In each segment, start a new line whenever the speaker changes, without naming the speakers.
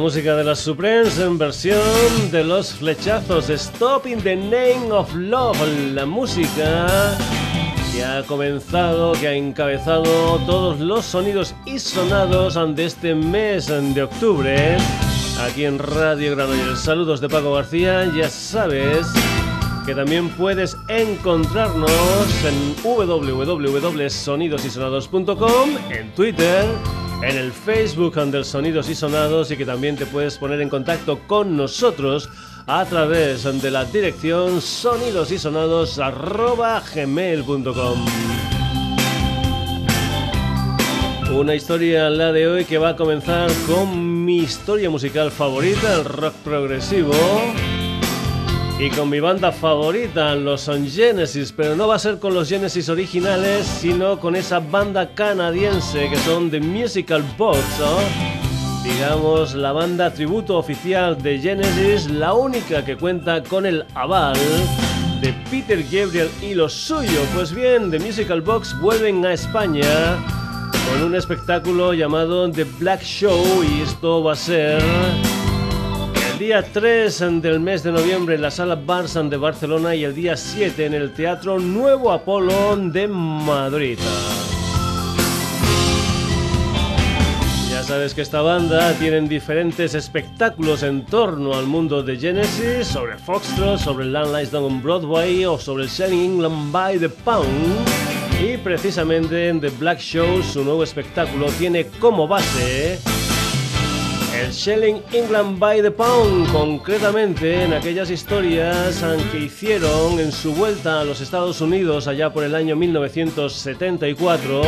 música de las Supremes en versión de los flechazos. Stop in the name of love. La música que ha comenzado, que ha encabezado todos los sonidos y sonados de este mes de octubre. Aquí en Radio Granollers. Saludos de Paco García. Ya sabes que también puedes encontrarnos en www.sonidosysonados.com, en Twitter en el Facebook del Sonidos y Sonados y que también te puedes poner en contacto con nosotros a través de la dirección sonidosysonados.gmail.com Una historia la de hoy que va a comenzar con mi historia musical favorita, el rock progresivo y con mi banda favorita, los son Genesis, pero no va a ser con los Genesis originales, sino con esa banda canadiense que son The Musical Box, digamos la banda tributo oficial de Genesis, la única que cuenta con el aval de Peter Gabriel y lo suyo. Pues bien, The Musical Box vuelven a España con un espectáculo llamado The Black Show y esto va a ser día 3 del mes de noviembre en la sala Barsan de Barcelona y el día 7 en el Teatro Nuevo Apolo de Madrid. Ya sabes que esta banda tienen diferentes espectáculos en torno al mundo de Genesis, sobre Foxtrot, sobre Landlines Down on Broadway o sobre el Selling England by the Pound. Y precisamente en The Black Show, su nuevo espectáculo, tiene como base el Shelling England by the Pound, concretamente en aquellas historias que hicieron en su vuelta a los Estados Unidos allá por el año 1974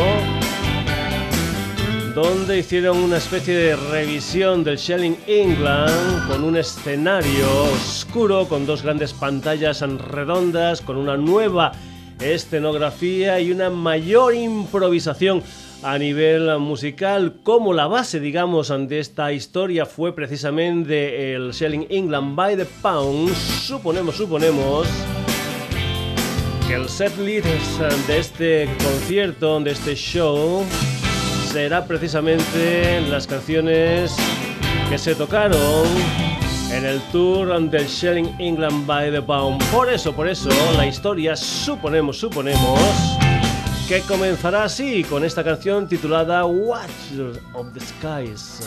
donde hicieron una especie de revisión del Shelling England con un escenario oscuro, con dos grandes pantallas redondas, con una nueva escenografía y una mayor improvisación a nivel musical, como la base, digamos, de esta historia fue precisamente el Selling England by the Pound, suponemos, suponemos que el set list de este concierto, de este show, será precisamente las canciones que se tocaron en el tour del Shelling England by the Pound. Por eso, por eso, la historia, suponemos, suponemos que comenzará así con esta canción titulada Watch of the Skies.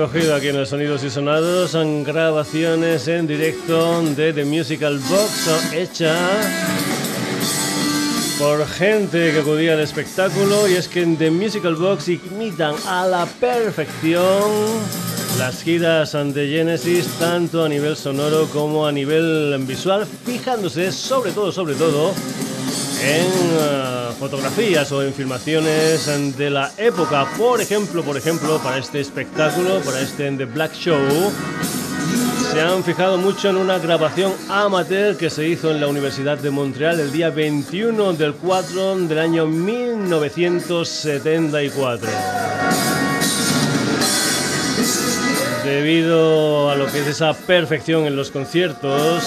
Recogido aquí en el Sonidos y Sonados son grabaciones en directo de The Musical Box hecha por gente que acudía al espectáculo. Y es que en The Musical Box imitan a la perfección las giras de Genesis tanto a nivel sonoro como a nivel visual, fijándose sobre todo, sobre todo en eh, fotografías o en filmaciones de la época. Por ejemplo, por ejemplo, para este espectáculo, para este The Black Show, se han fijado mucho en una grabación amateur que se hizo en la Universidad de Montreal el día 21 del 4 del año 1974. Debido a lo que es esa perfección en los conciertos,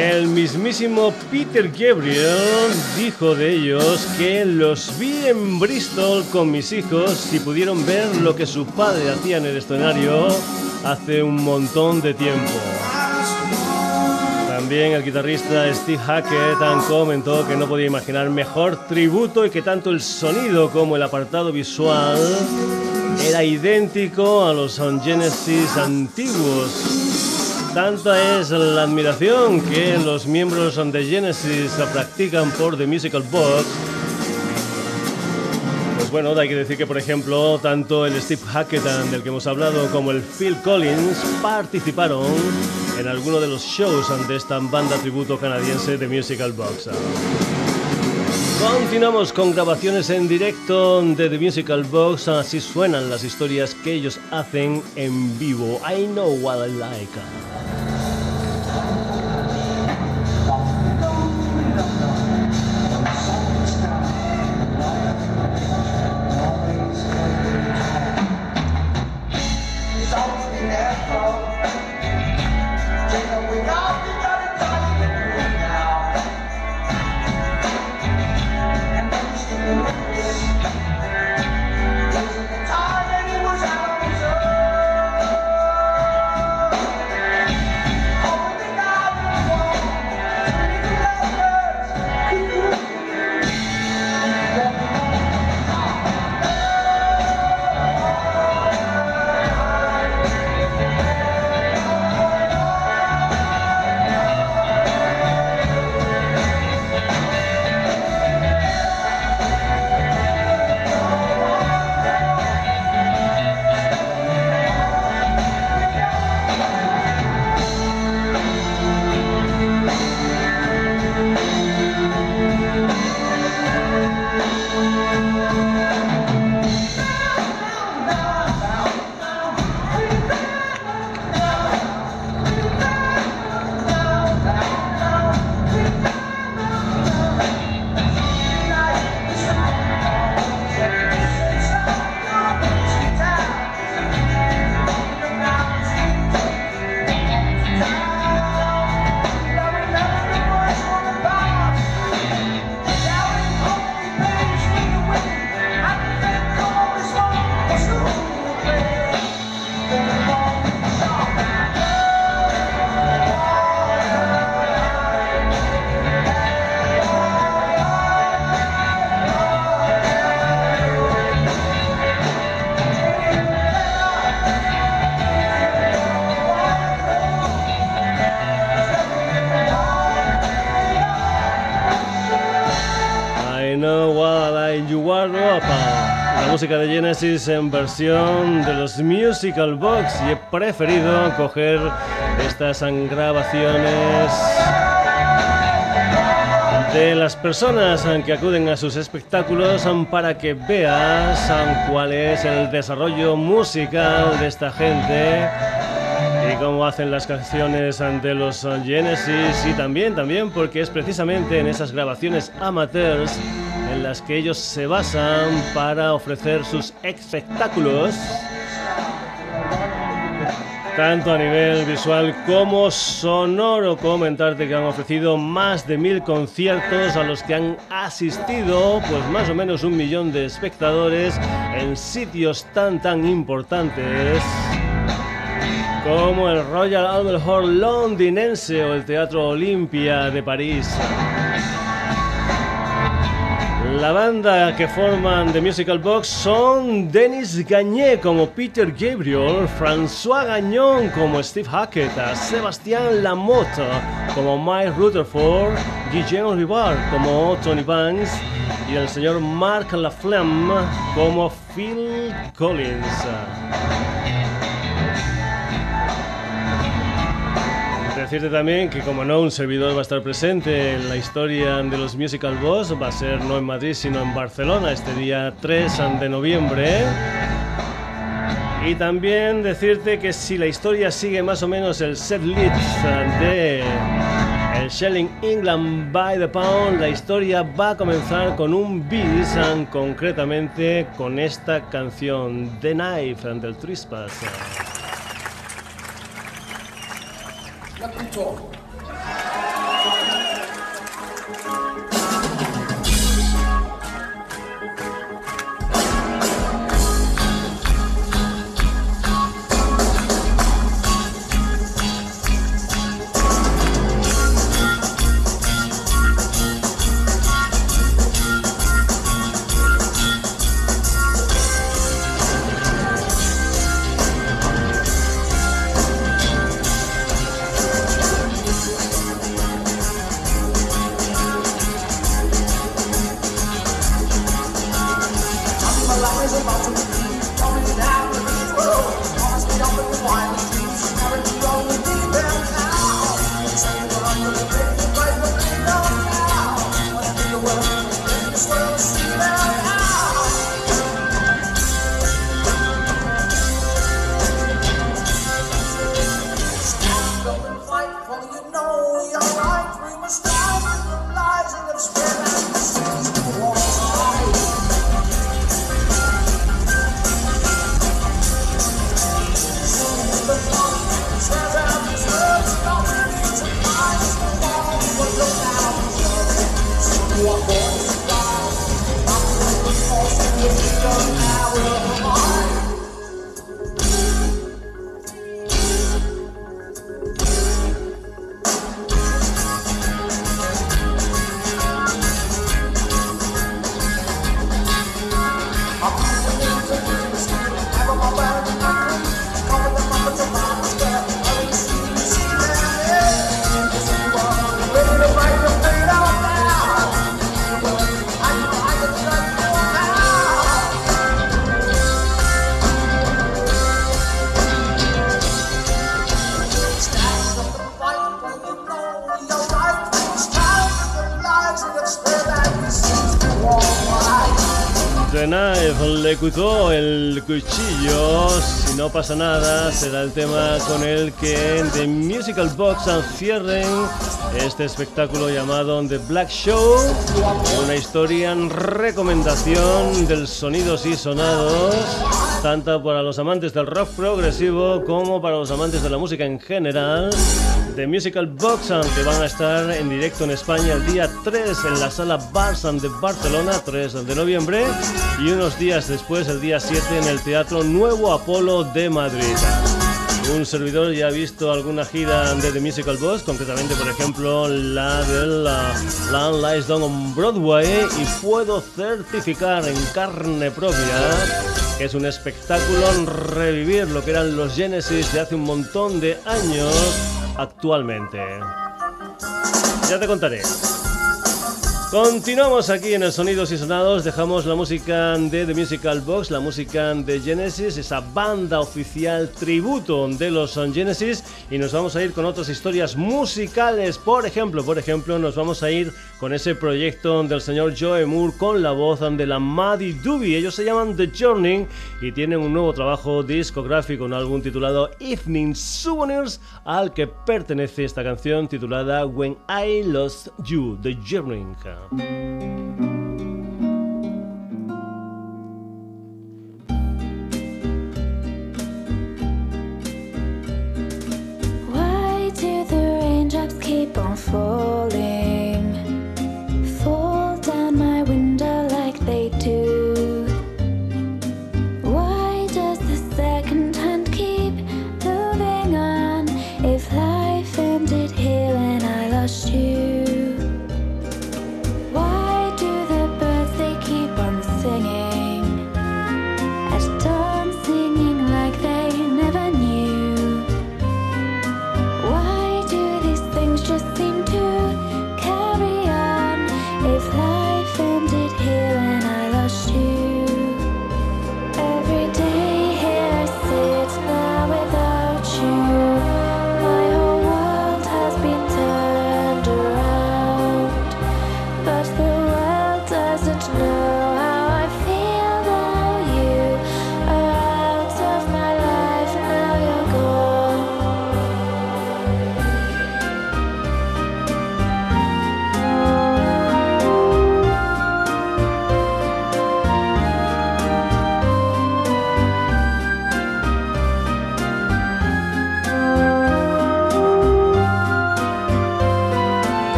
el mismísimo Peter Gabriel dijo de ellos que los vi en Bristol con mis hijos y pudieron ver lo que su padre hacía en el escenario hace un montón de tiempo. También el guitarrista Steve Hackett comentó que no podía imaginar mejor tributo y que tanto el sonido como el apartado visual era idéntico a los Genesis antiguos. Tanta es la admiración que los miembros de Genesis practican por The Musical Box. Pues bueno, hay que decir que, por ejemplo, tanto el Steve Hackett del que hemos hablado como el Phil Collins participaron en alguno de los shows de esta banda tributo canadiense The Musical Box. Continuamos con grabaciones en directo de The Musical Box, así suenan las historias que ellos hacen en vivo. I know what I like. Genesis en versión de los Musical Box y he preferido coger estas grabaciones de las personas que acuden a sus espectáculos para que veas cuál es el desarrollo musical de esta gente y cómo hacen las canciones ante los Genesis y también también porque es precisamente en esas grabaciones amateurs en las que ellos se basan para ofrecer sus espectáculos tanto a nivel visual como sonoro. Comentarte que han ofrecido más de mil conciertos a los que han asistido, pues más o menos un millón de espectadores en sitios tan tan importantes como el Royal Albert Hall londinense o el Teatro Olimpia de París. La banda que forman The Musical Box son Denis Gagné como Peter Gabriel, François Gagnon como Steve Hackett, Sebastián Lamotte como Mike Rutherford, Guillaume Rivard como Tony Banks y el señor Mark Laflamme como Phil Collins. Decirte también que como no un servidor va a estar presente en la historia de los Musical Boss, va a ser no en Madrid sino en Barcelona este día 3 de noviembre. Y también decirte que si la historia sigue más o menos el set list de el Shelling England by the Pound, la historia va a comenzar con un bis, concretamente con esta canción The Knife 那工作。life is about to be coming down. Trespass. el cuchillo. Si no pasa nada, será el tema con el que The Musical Box cierren este espectáculo llamado The Black Show. Una historia en recomendación del sonidos y sonados, tanto para los amantes del rock progresivo como para los amantes de la música en general. The Musical Box que van a estar en directo en España el día 3 en la sala Barsan de Barcelona, 3 de noviembre, y unos días después, el día 7, en el Teatro Nuevo Apolo de Madrid. Un servidor ya ha visto alguna gira de The Musical Box, concretamente, por ejemplo, la del uh, Land Lies Down on Broadway, y puedo certificar en carne propia que es un espectáculo revivir lo que eran los Genesis de hace un montón de años actualmente. Ya te contaré. Continuamos aquí en el Sonidos y Sonados, dejamos la música de The Musical Box, la música de Genesis, esa banda oficial tributo de los Genesis. Y nos vamos a ir con otras historias musicales, por ejemplo, por ejemplo, nos vamos a ir con ese proyecto del señor Joe Moore con la voz de la Maddie Doobie, ellos se llaman The Journey y tienen un nuevo trabajo discográfico, un álbum titulado Evening Souvenirs al que pertenece esta canción titulada When I Lost You, The Journey.
Why do the raindrops keep on falling?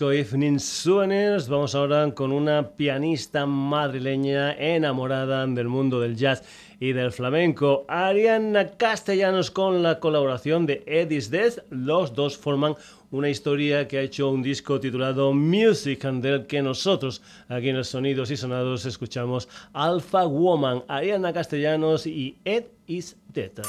Disco Evening Souvenirs. Vamos ahora con una pianista madrileña enamorada del mundo del jazz y del flamenco. Ariana Castellanos con la colaboración de Eddie's Death. Los dos forman una historia que ha hecho un disco titulado Music and del que nosotros aquí en el Sonidos y Sonados escuchamos Alpha Woman, Ariana Castellanos y Ed is Death.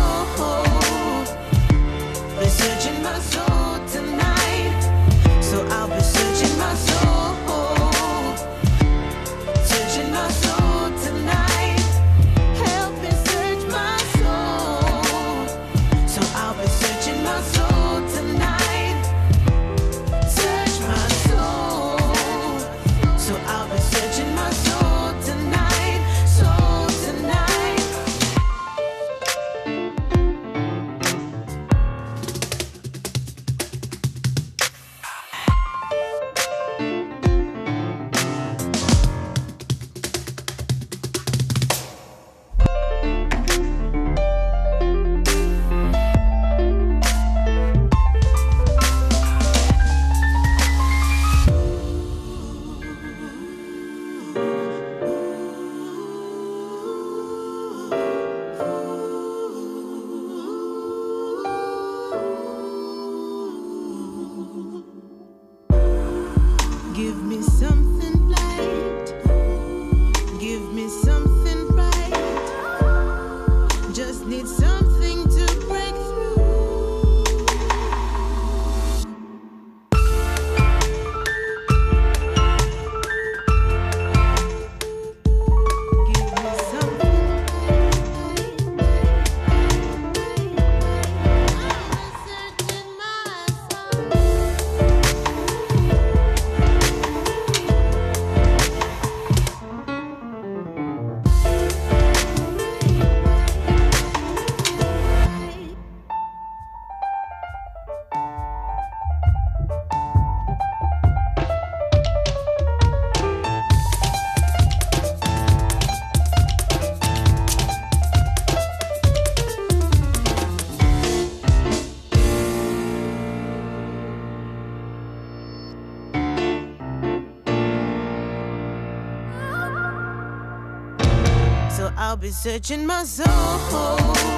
Soul, searching my soul tonight. So I'll be searching my soul. searching my soul.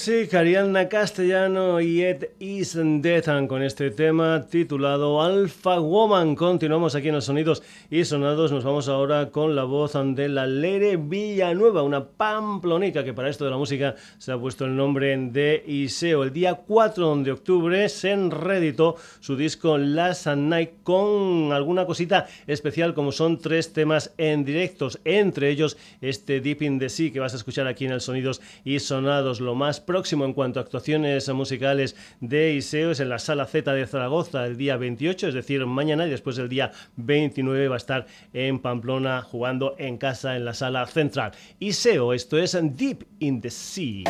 Music, Ariana Castellano y Ed Isendethan con este tema titulado Alpha Woman. Continuamos aquí en los sonidos y sonados. Nos vamos ahora con la voz de la Lere Villanueva, una pamplonica que para esto de la música se ha puesto el nombre de Iseo. El día 4 de octubre se enreditó su disco Last Night con alguna cosita especial como son tres temas en directos, entre ellos este Deep in the Sea que vas a escuchar aquí en el Sonidos y Sonados. Lo más próximo próximo en cuanto a actuaciones musicales de Iseo es en la Sala Z de Zaragoza el día 28, es decir, mañana y después el día 29 va a estar en Pamplona jugando en casa en la Sala Central. Iseo, esto es Deep in the Sea.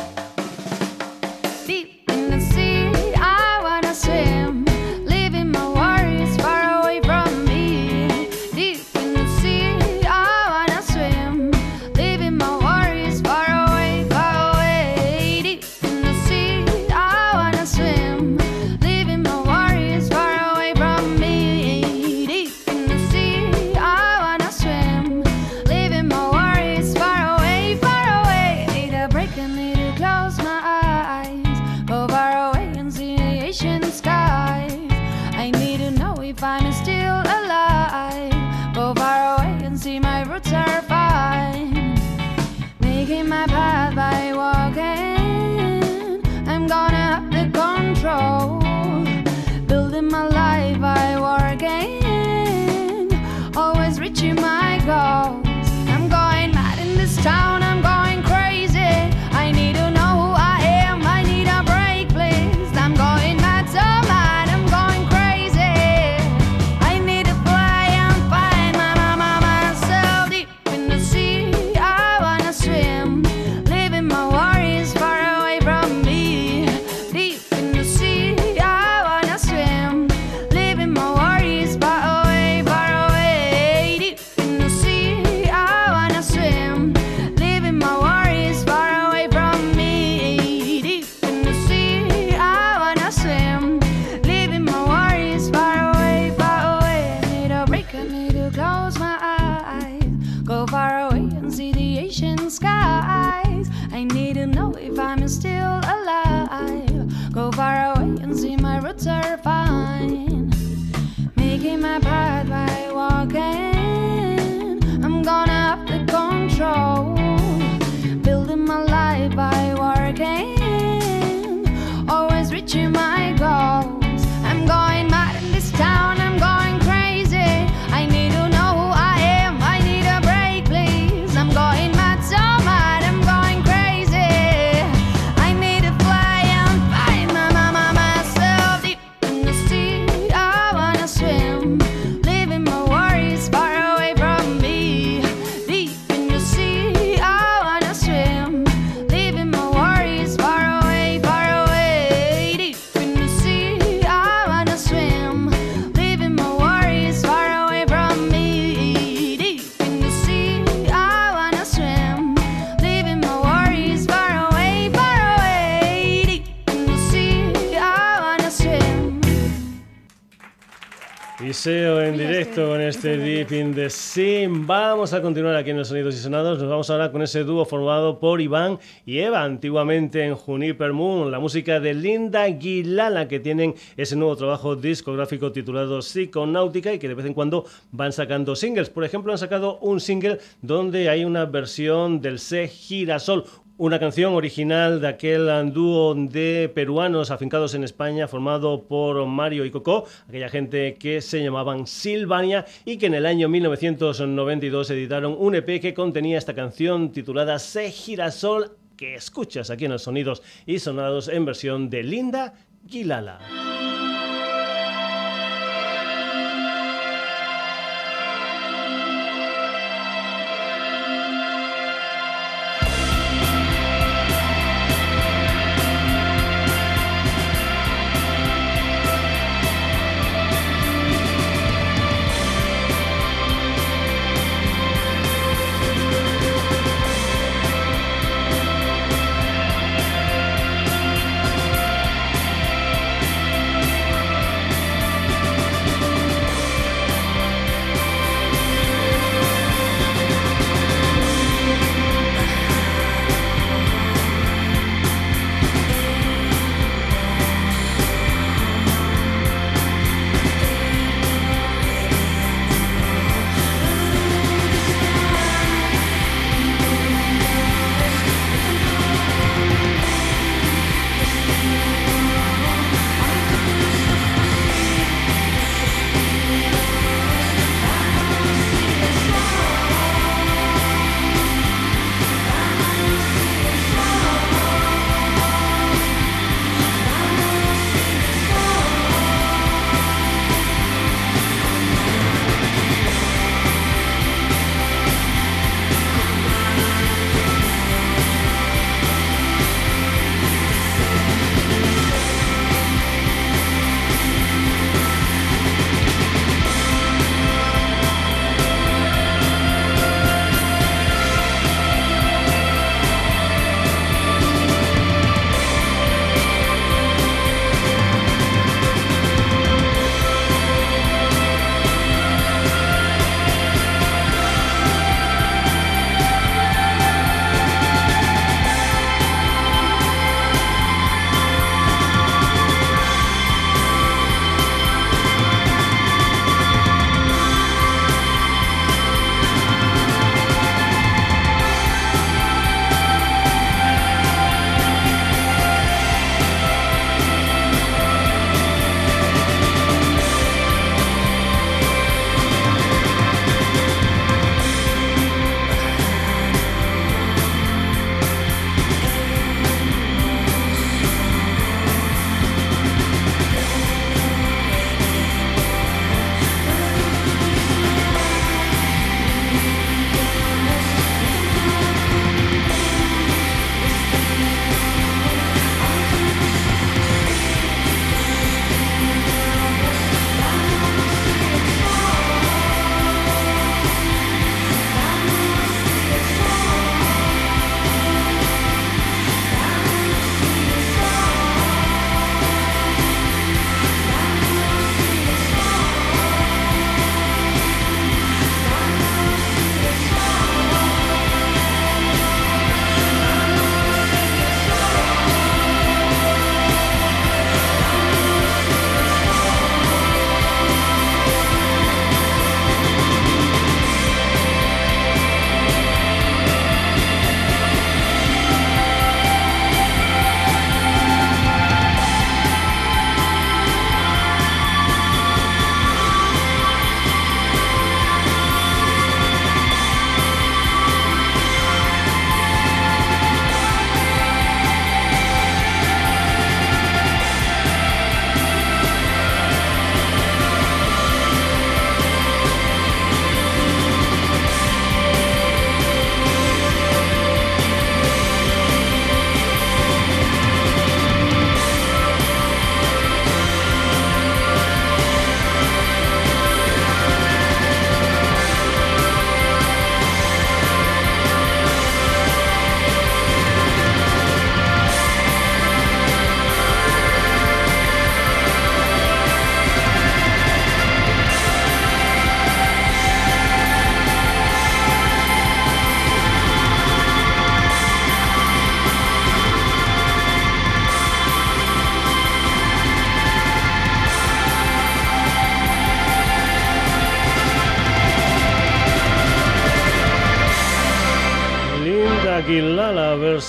Salseo en directo con este Deep in the Sea. Vamos a continuar aquí en los Sonidos y Sonados. Nos vamos ahora con ese dúo formado por Iván y Eva, antiguamente en Juniper Moon. La música de Linda Guilala, que tienen ese nuevo trabajo discográfico titulado Psiconáutica y que de vez en cuando van sacando singles. Por ejemplo, han sacado un single donde hay una versión del C Girasol, una canción original de aquel dúo de peruanos afincados en España formado por Mario y Coco, aquella gente que se llamaban Silvania y que en el año 1992 editaron un EP que contenía esta canción titulada Se Girasol que escuchas aquí en los sonidos y sonados en versión de Linda Gilala.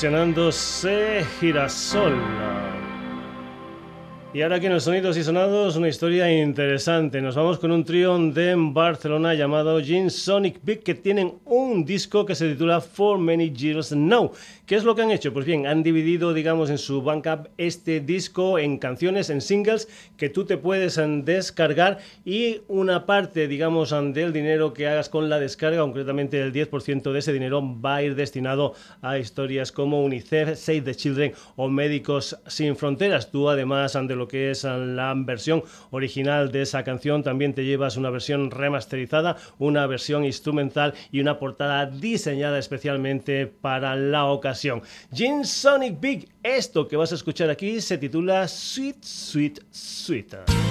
Versionándose Girasol. Y ahora aquí en el Sonidos y Sonados una historia interesante. Nos vamos con un trío de Barcelona llamado Gin Sonic Big que tienen un disco que se titula For Many Years Now. ¿Qué es lo que han hecho? Pues bien, han dividido, digamos, en su Bandcamp este disco en canciones, en singles que tú te puedes em, descargar y una parte, digamos, em, del dinero que hagas con la descarga, concretamente el 10% de ese dinero va a ir destinado a historias como UNICEF, Save the Children o Médicos Sin Fronteras. Tú además em, de lo que es la versión original de esa canción también te llevas una versión remasterizada, una versión instrumental y una portada diseñada especialmente para la ocasión. Gin Sonic Big, esto que vas a escuchar aquí se titula
Sweet, Sweet, Sweet.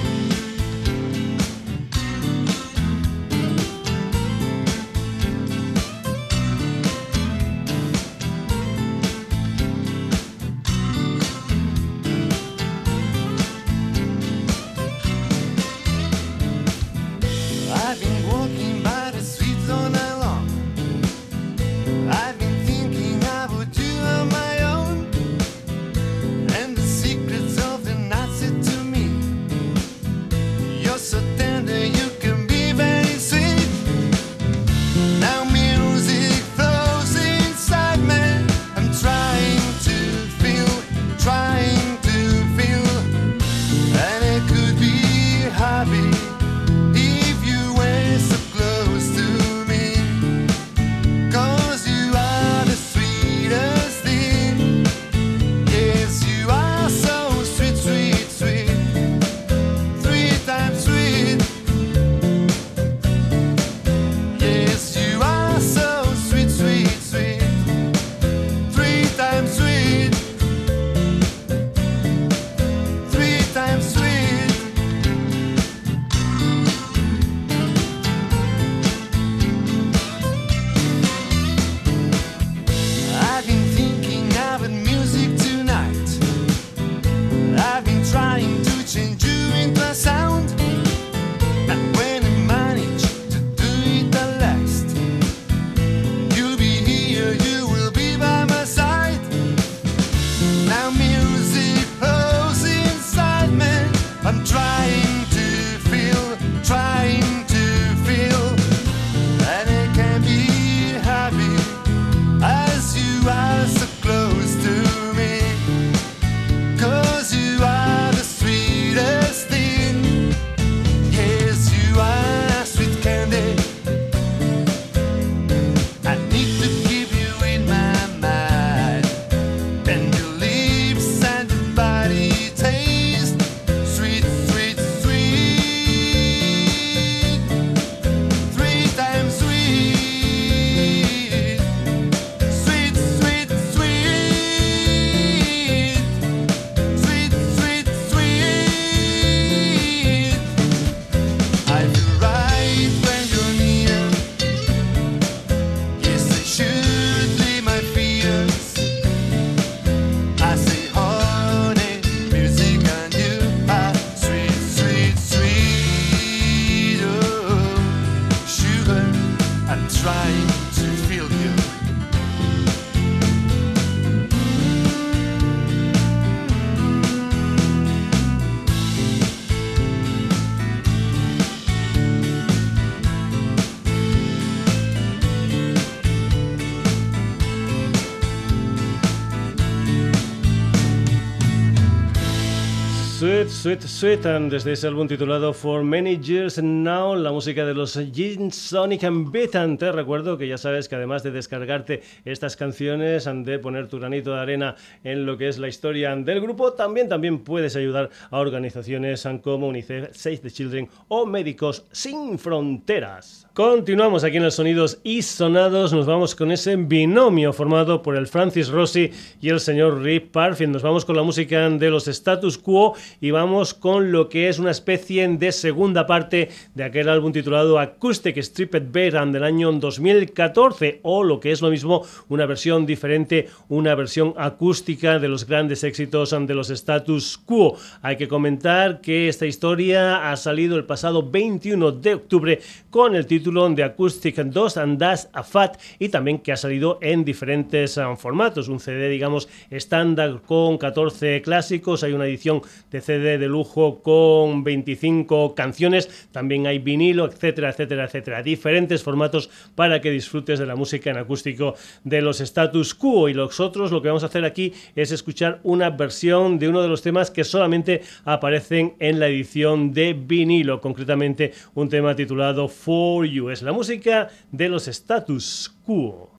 Sweet, Sweet, and
desde ese álbum titulado For Many Years Now, la música de los Gin Sonic and Beaten. Te recuerdo que ya sabes que además de descargarte estas canciones, de poner tu granito de arena en lo que es la historia del grupo, también, también puedes ayudar a organizaciones como UNICEF, Save the Children o Médicos Sin Fronteras. Continuamos aquí en los sonidos y sonados. Nos vamos con ese binomio formado por el Francis Rossi y el señor Rick Parfield. Nos vamos con la música de los Status Quo y vamos con lo que es una especie de segunda parte de aquel álbum titulado Acoustic Stripped Band del año 2014 o lo que es lo mismo una versión diferente, una versión acústica de los grandes éxitos de los status quo. Hay que comentar que esta historia ha salido el pasado 21 de octubre con el título de Acoustic 2 and Das a Fat y también que ha salido en diferentes um, formatos. Un CD, digamos, estándar con 14 clásicos, hay una edición de CD de lujo con 25 canciones, también hay vinilo, etcétera, etcétera, etcétera. Diferentes formatos para que disfrutes de la música en acústico de los status quo. Y los otros, lo que vamos a hacer aquí es escuchar una versión de uno de los temas que solamente aparecen en la edición de vinilo, concretamente un tema titulado For Es la música de los status quo.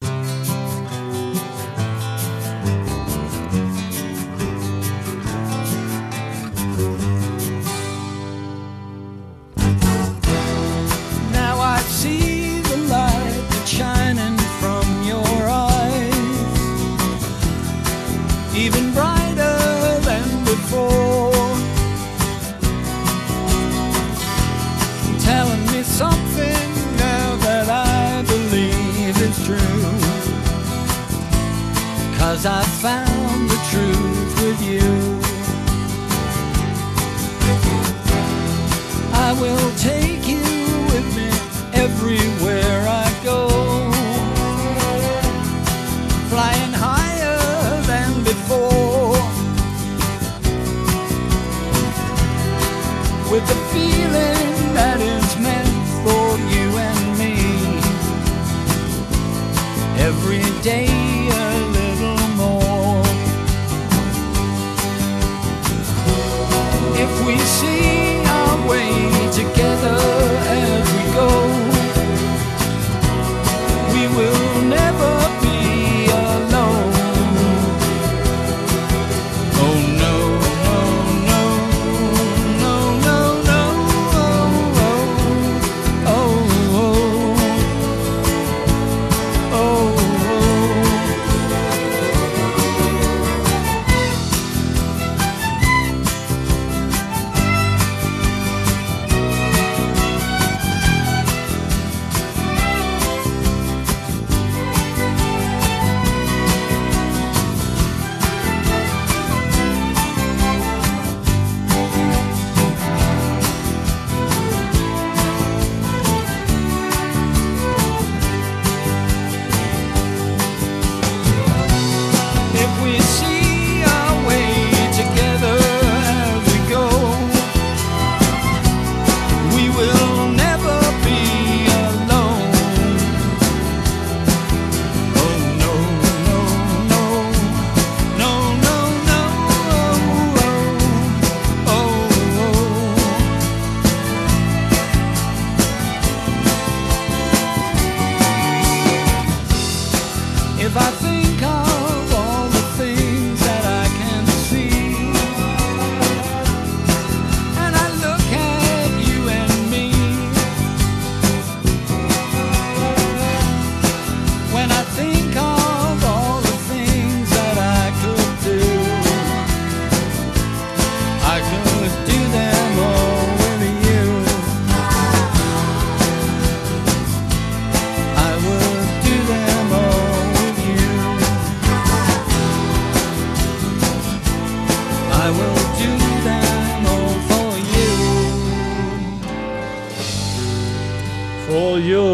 Cause I found the truth with you. I will take you with me everywhere I go. Flying higher than before. With the feeling that is meant for you and me. Every day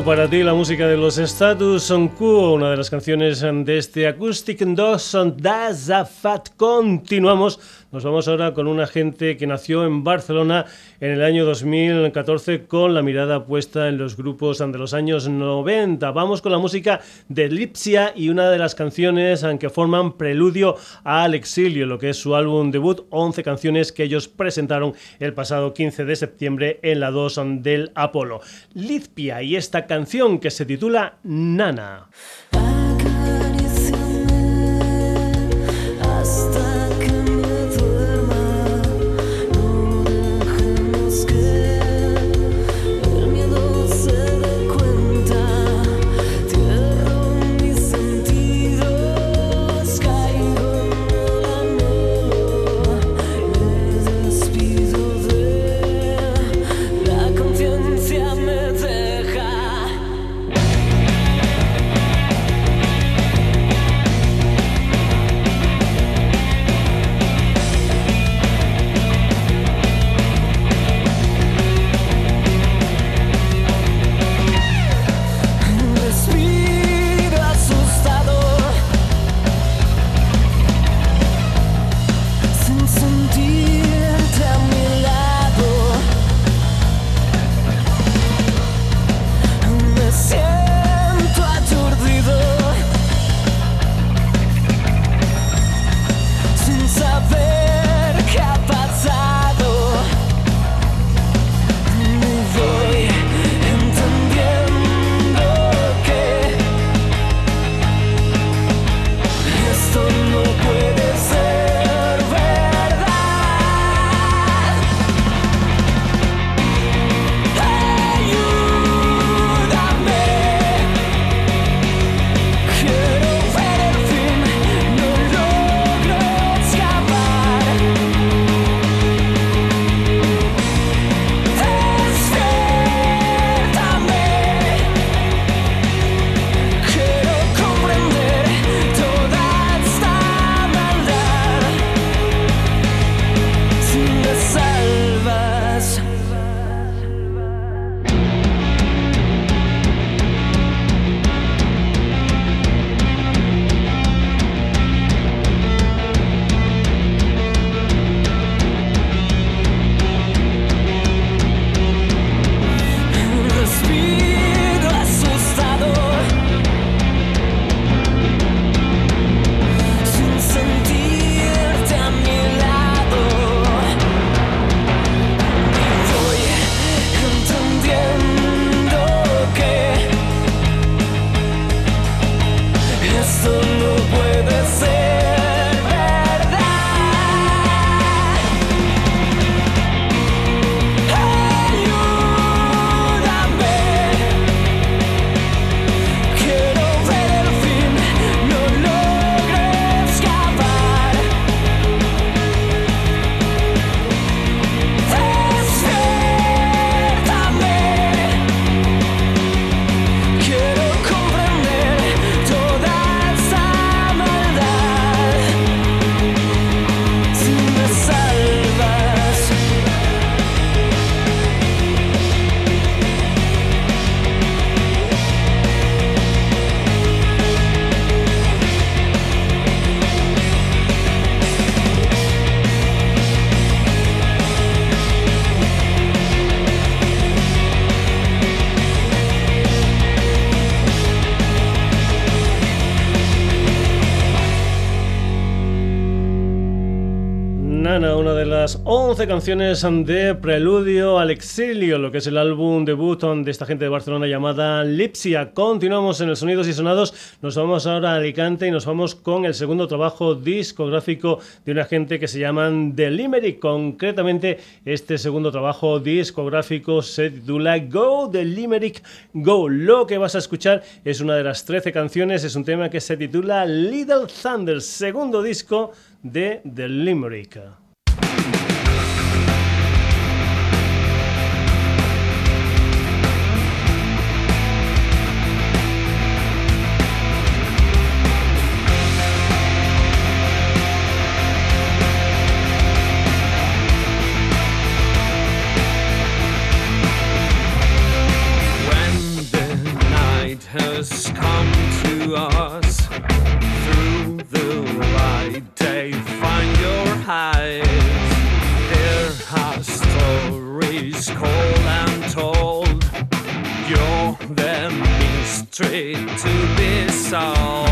para ti la música de los Status Quo, una de las canciones de este Acoustic Dawson Das a Fat. Continuamos, nos vamos ahora con una gente que nació en Barcelona en el año 2014 con la mirada puesta en los grupos de los años 90. Vamos con la música de Lipsia y una de las canciones que forman preludio al exilio, lo que es su álbum debut, 11 canciones que ellos presentaron el pasado 15 de septiembre en la 2 del Apolo. Lipsia y esta canción que se titula Nana. Las 11 canciones de Preludio al Exilio, lo que es el álbum debut de esta gente de Barcelona llamada Lipsia. Continuamos en el Sonidos y Sonados, nos vamos ahora a Alicante y nos vamos con el segundo trabajo discográfico de una gente que se llaman The Limerick. Concretamente, este segundo trabajo discográfico se titula Go The Limerick Go. Lo que vas a escuchar es una de las 13 canciones, es un tema que se titula Little Thunder, segundo disco de The Limerick.
trade to be sold.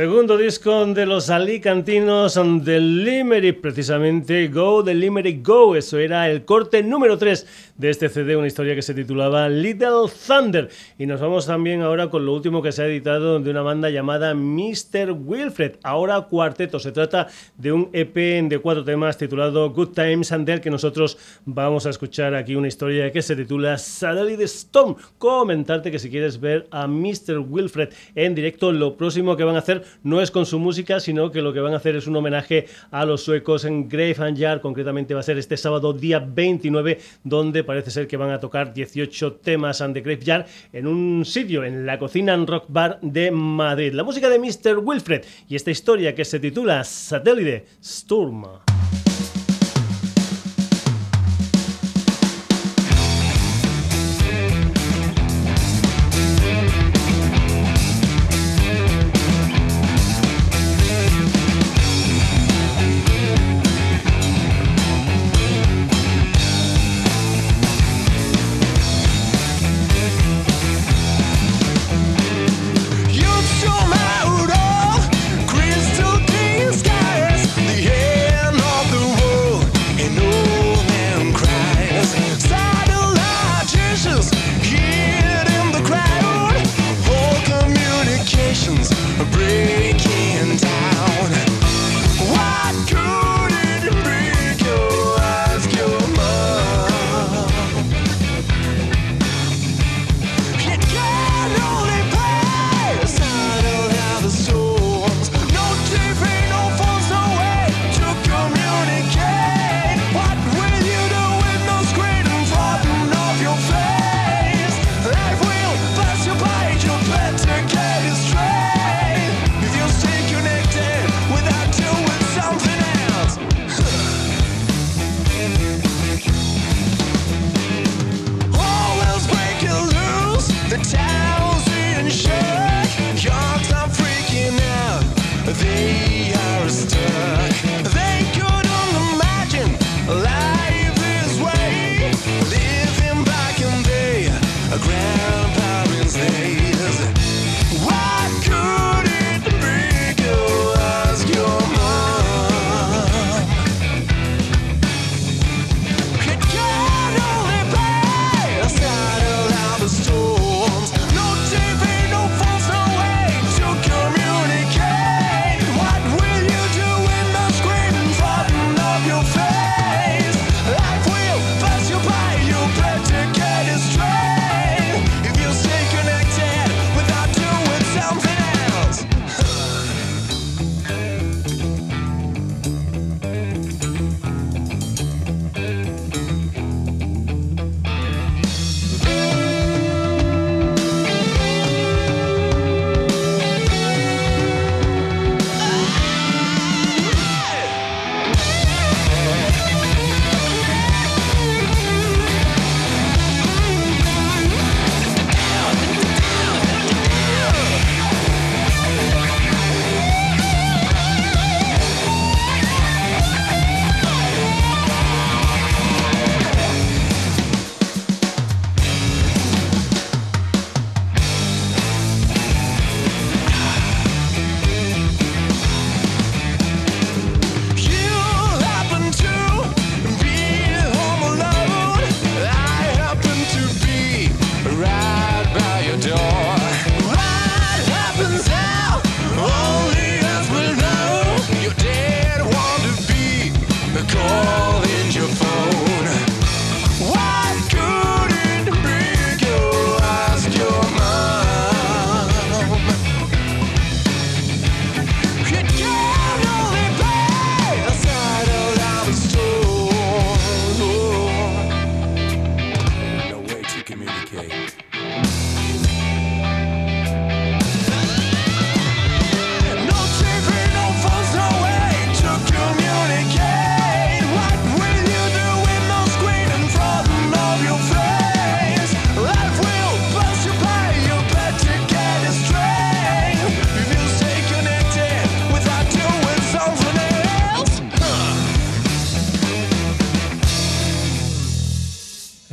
Segundo disco de los alicantinos de Limerick, precisamente Go de Limerick Go. Eso era el corte número 3 de este CD, una historia que se titulaba Little Thunder. Y nos vamos también ahora con lo último que se ha editado de una banda llamada Mr. Wilfred. Ahora cuarteto. Se trata de un EP de cuatro temas titulado Good Times and del que nosotros vamos a escuchar aquí una historia que se titula Satellite Storm. Comentarte que si quieres ver a Mr. Wilfred en directo, lo próximo que van a hacer
no es con su música, sino que lo que van a hacer es un homenaje a los suecos en Grave and Yard. Concretamente va a ser este sábado, día 29, donde parece ser que van a tocar 18 temas and the Grave en un sitio, en la cocina and rock bar de Madrid. La música de Mr. Wilfred y esta historia que se titula Satélite Sturm.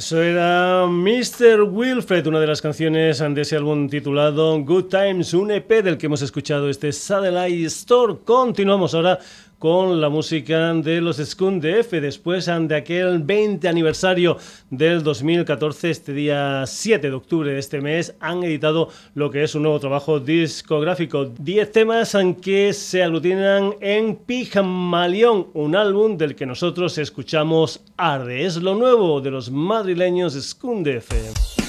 Eso era Mr. Wilfred, una de las canciones de ese álbum titulado Good Times, un EP del que hemos escuchado este Satellite Store. Continuamos ahora con la música de los Skun DF después de aquel 20 aniversario del 2014, este día 7 de octubre de este mes, han editado lo que es un nuevo trabajo discográfico. 10 temas en que se aglutinan en Pijamaleón, un álbum del que nosotros escuchamos Arde. Es lo nuevo de los madrileños Skun DF.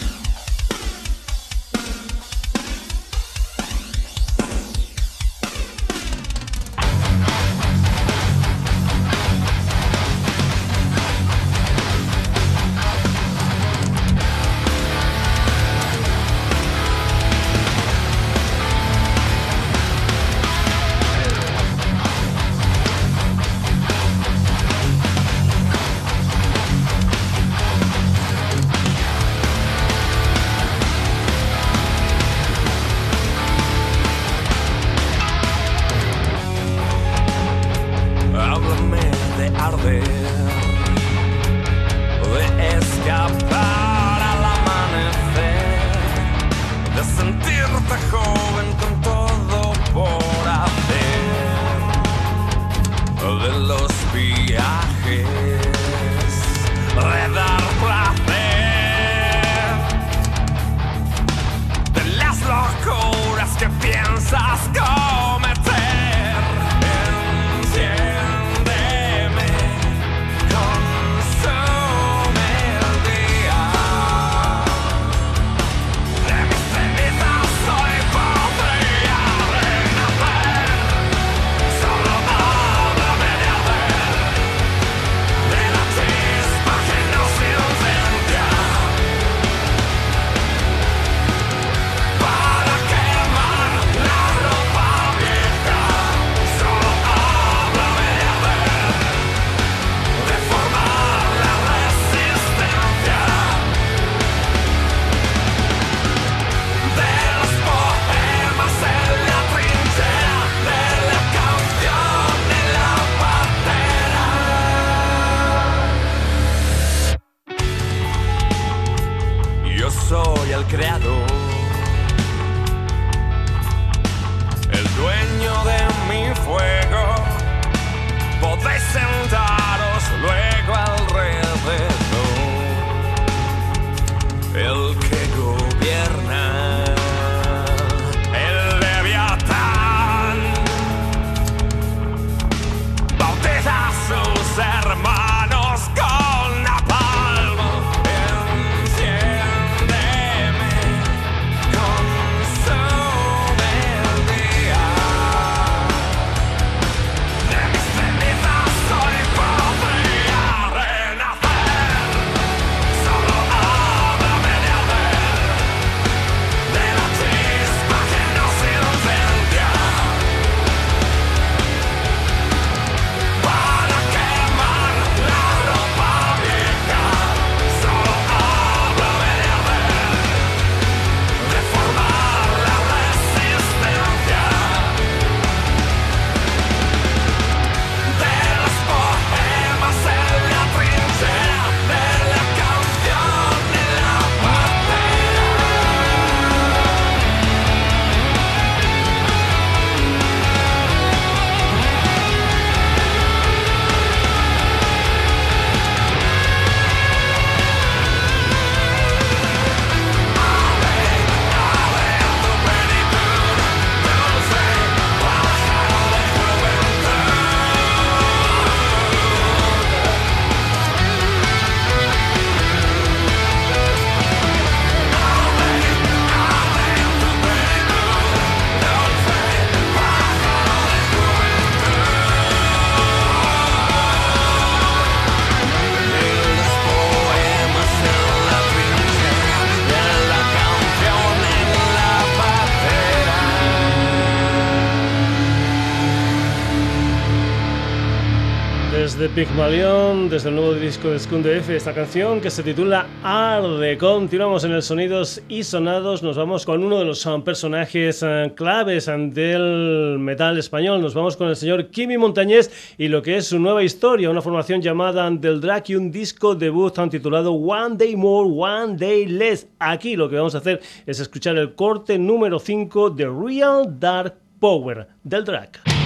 Desde Pygmalion, desde el nuevo disco de Skunde F, esta canción que se titula Arde. Continuamos en el Sonidos y Sonados. Nos vamos con uno de los um, personajes uh, claves um, del metal español. Nos vamos con el señor Kimi Montañés y lo que es su nueva historia, una formación llamada Del Drac y un disco debut um, titulado One Day More, One Day Less. Aquí lo que vamos a hacer es escuchar el corte número 5 de Real Dark Power del Drac.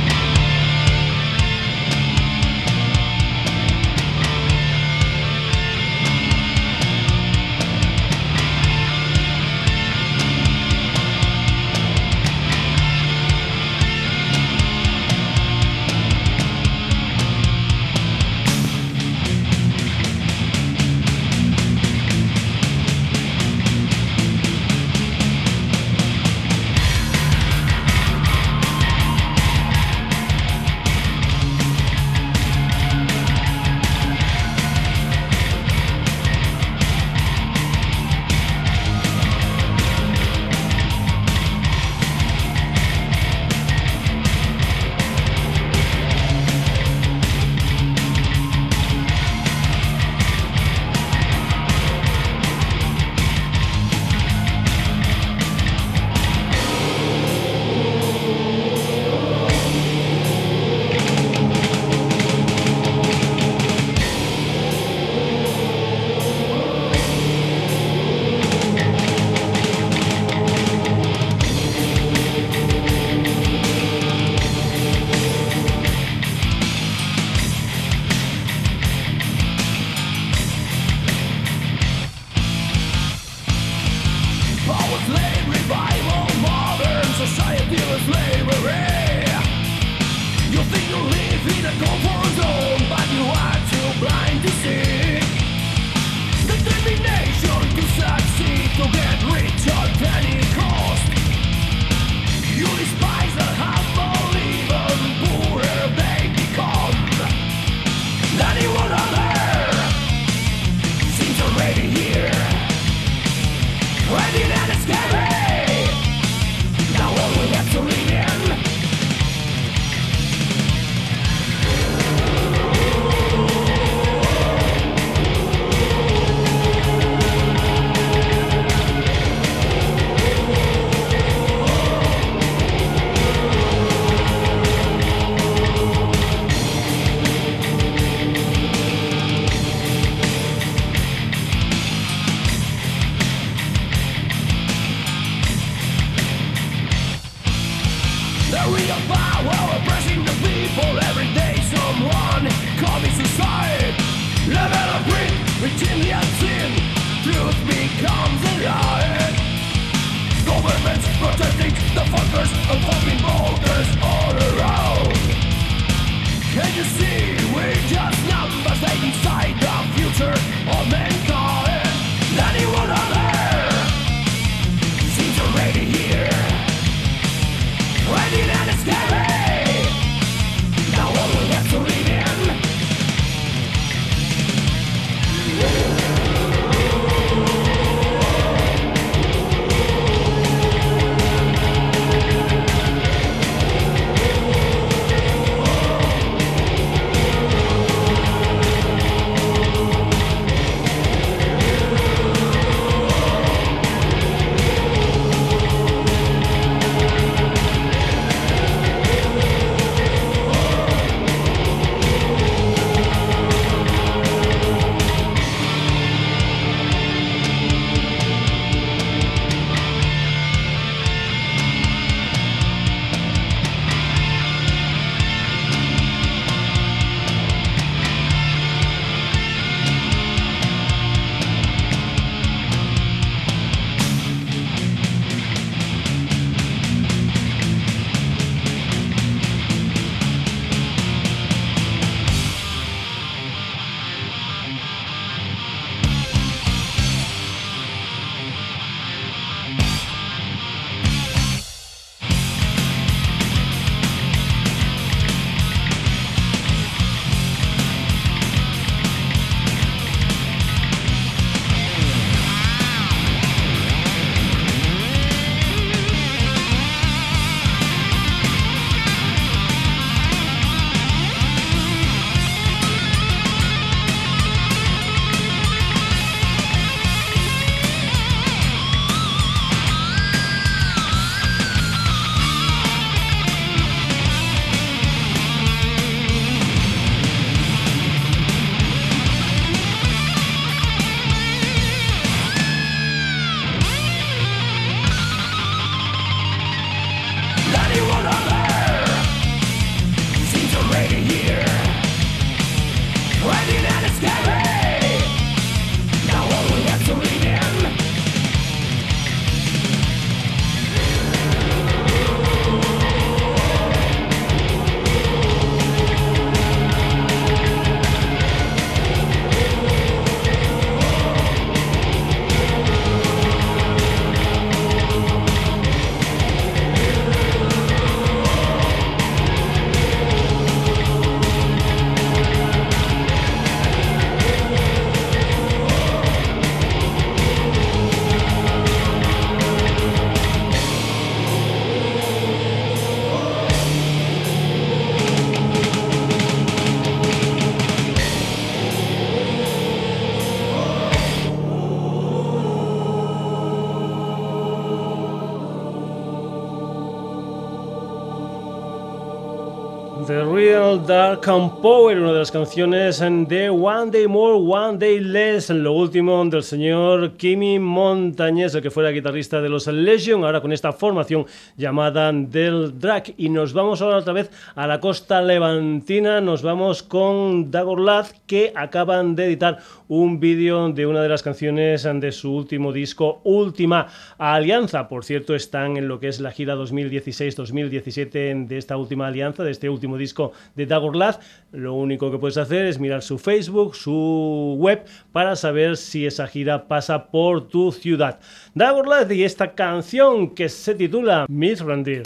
Real Dark and Power, una de las canciones de One Day More, One Day Less, lo último del señor Kimi Montañez, el que fuera guitarrista de los Legion, ahora con esta formación llamada Del Drag. Y nos vamos ahora otra vez a la costa levantina, nos vamos con Dagorlad, que acaban de editar un vídeo de una de las canciones de su último disco, Última Alianza. Por cierto, están en lo que es la gira 2016-2017 de esta última alianza, de este último disco de Dagorlad. Lo único que puedes hacer es mirar su Facebook, su web, para saber si esa gira pasa por tu ciudad. Dagorlad y esta canción que se titula Miss Randir.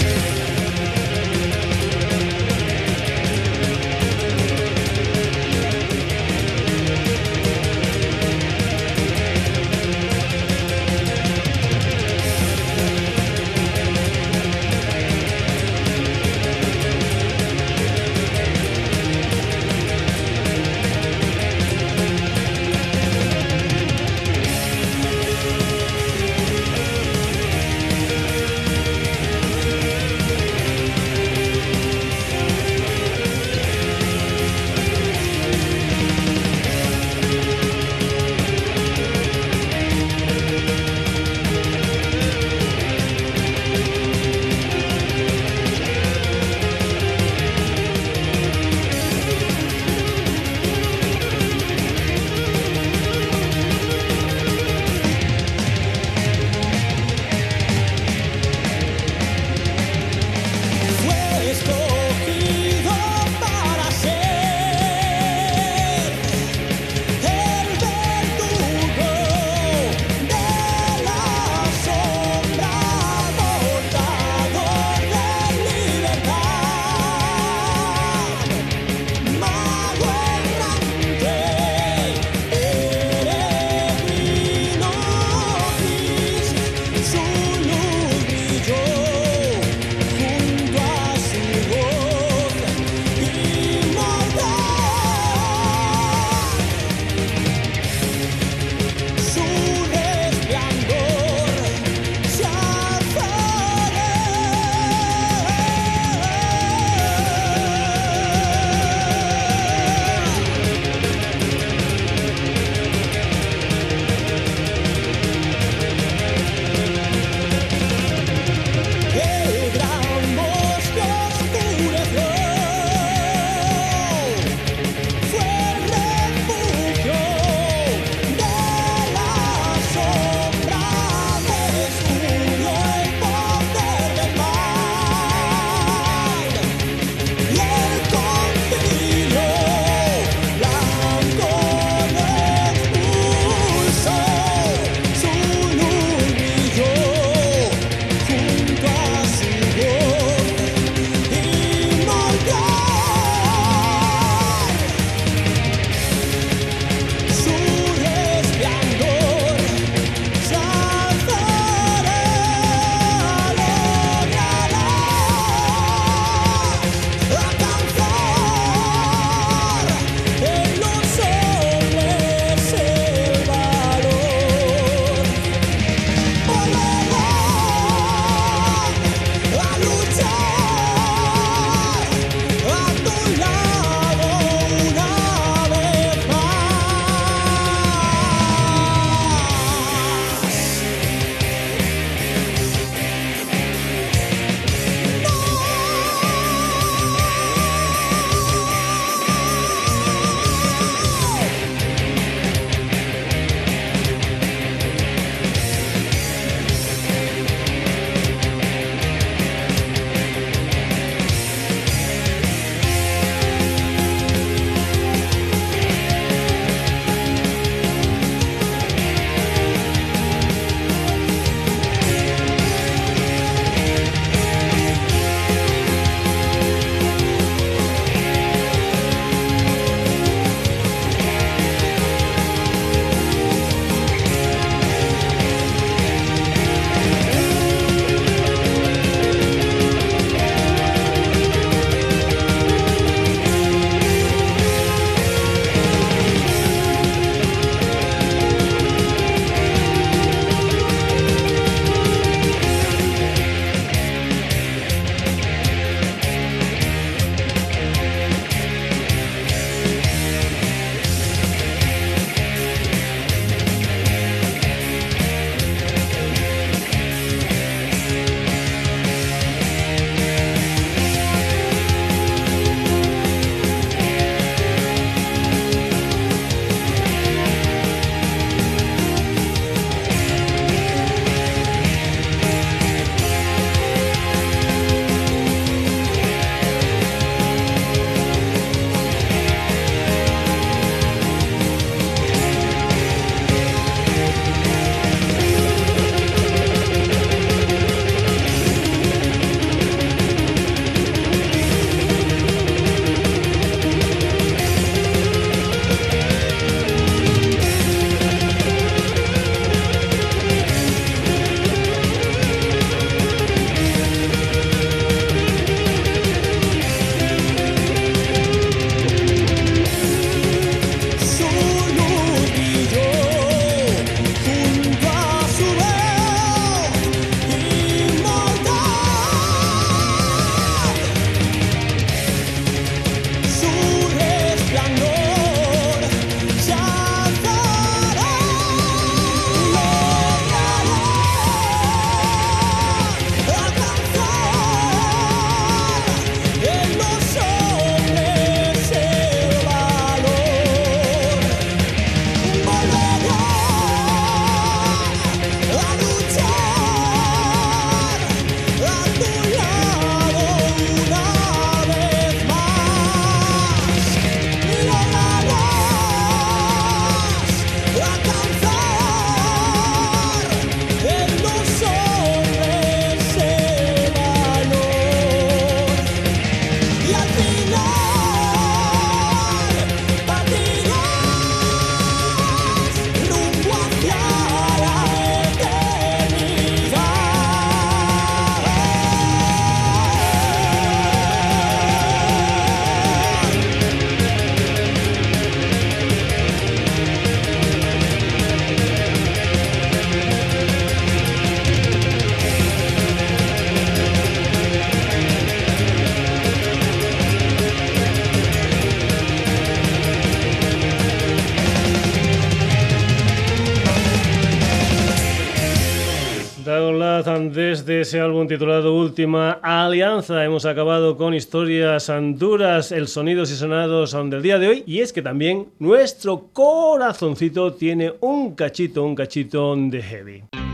Ese álbum titulado Última Alianza. Hemos acabado con historias duras, el sonidos y sonados del día de hoy. Y es que también nuestro corazoncito tiene un cachito, un cachito de heavy.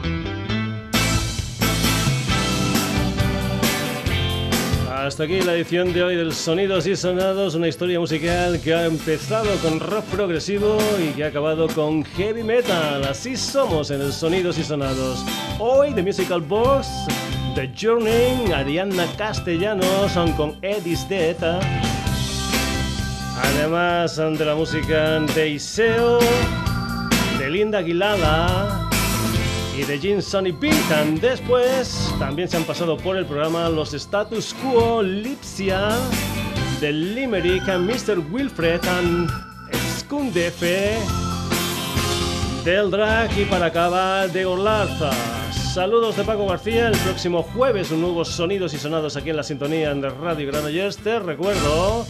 Hasta aquí la edición de hoy del Sonidos y Sonados, una historia musical que ha empezado con rock progresivo y que ha acabado con heavy metal. Así somos en el Sonidos y Sonados. Hoy The Musical Box, The Journey, Ariana Castellanos con Eddie's Death. Además de la música de Iseo, de Linda Aguilada y de Gene Sonny Beat. Después también se han pasado por el programa los Status Quo, Lipsia, de Limerick, Mr. Wilfred and Skundefe, del Drag y para acabar de Orlarza. Saludos de Paco García. El próximo jueves, un nuevo Sonidos y Sonados aquí en la sintonía de Radio Granollers. Te recuerdo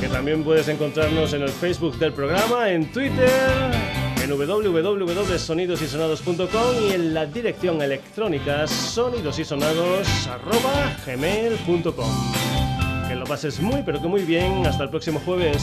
que también puedes encontrarnos en el Facebook del programa, en Twitter en www.sonidosysonados.com y en la dirección electrónica sonidosysonados.gmail.com Que lo pases muy pero que muy bien. Hasta el próximo jueves.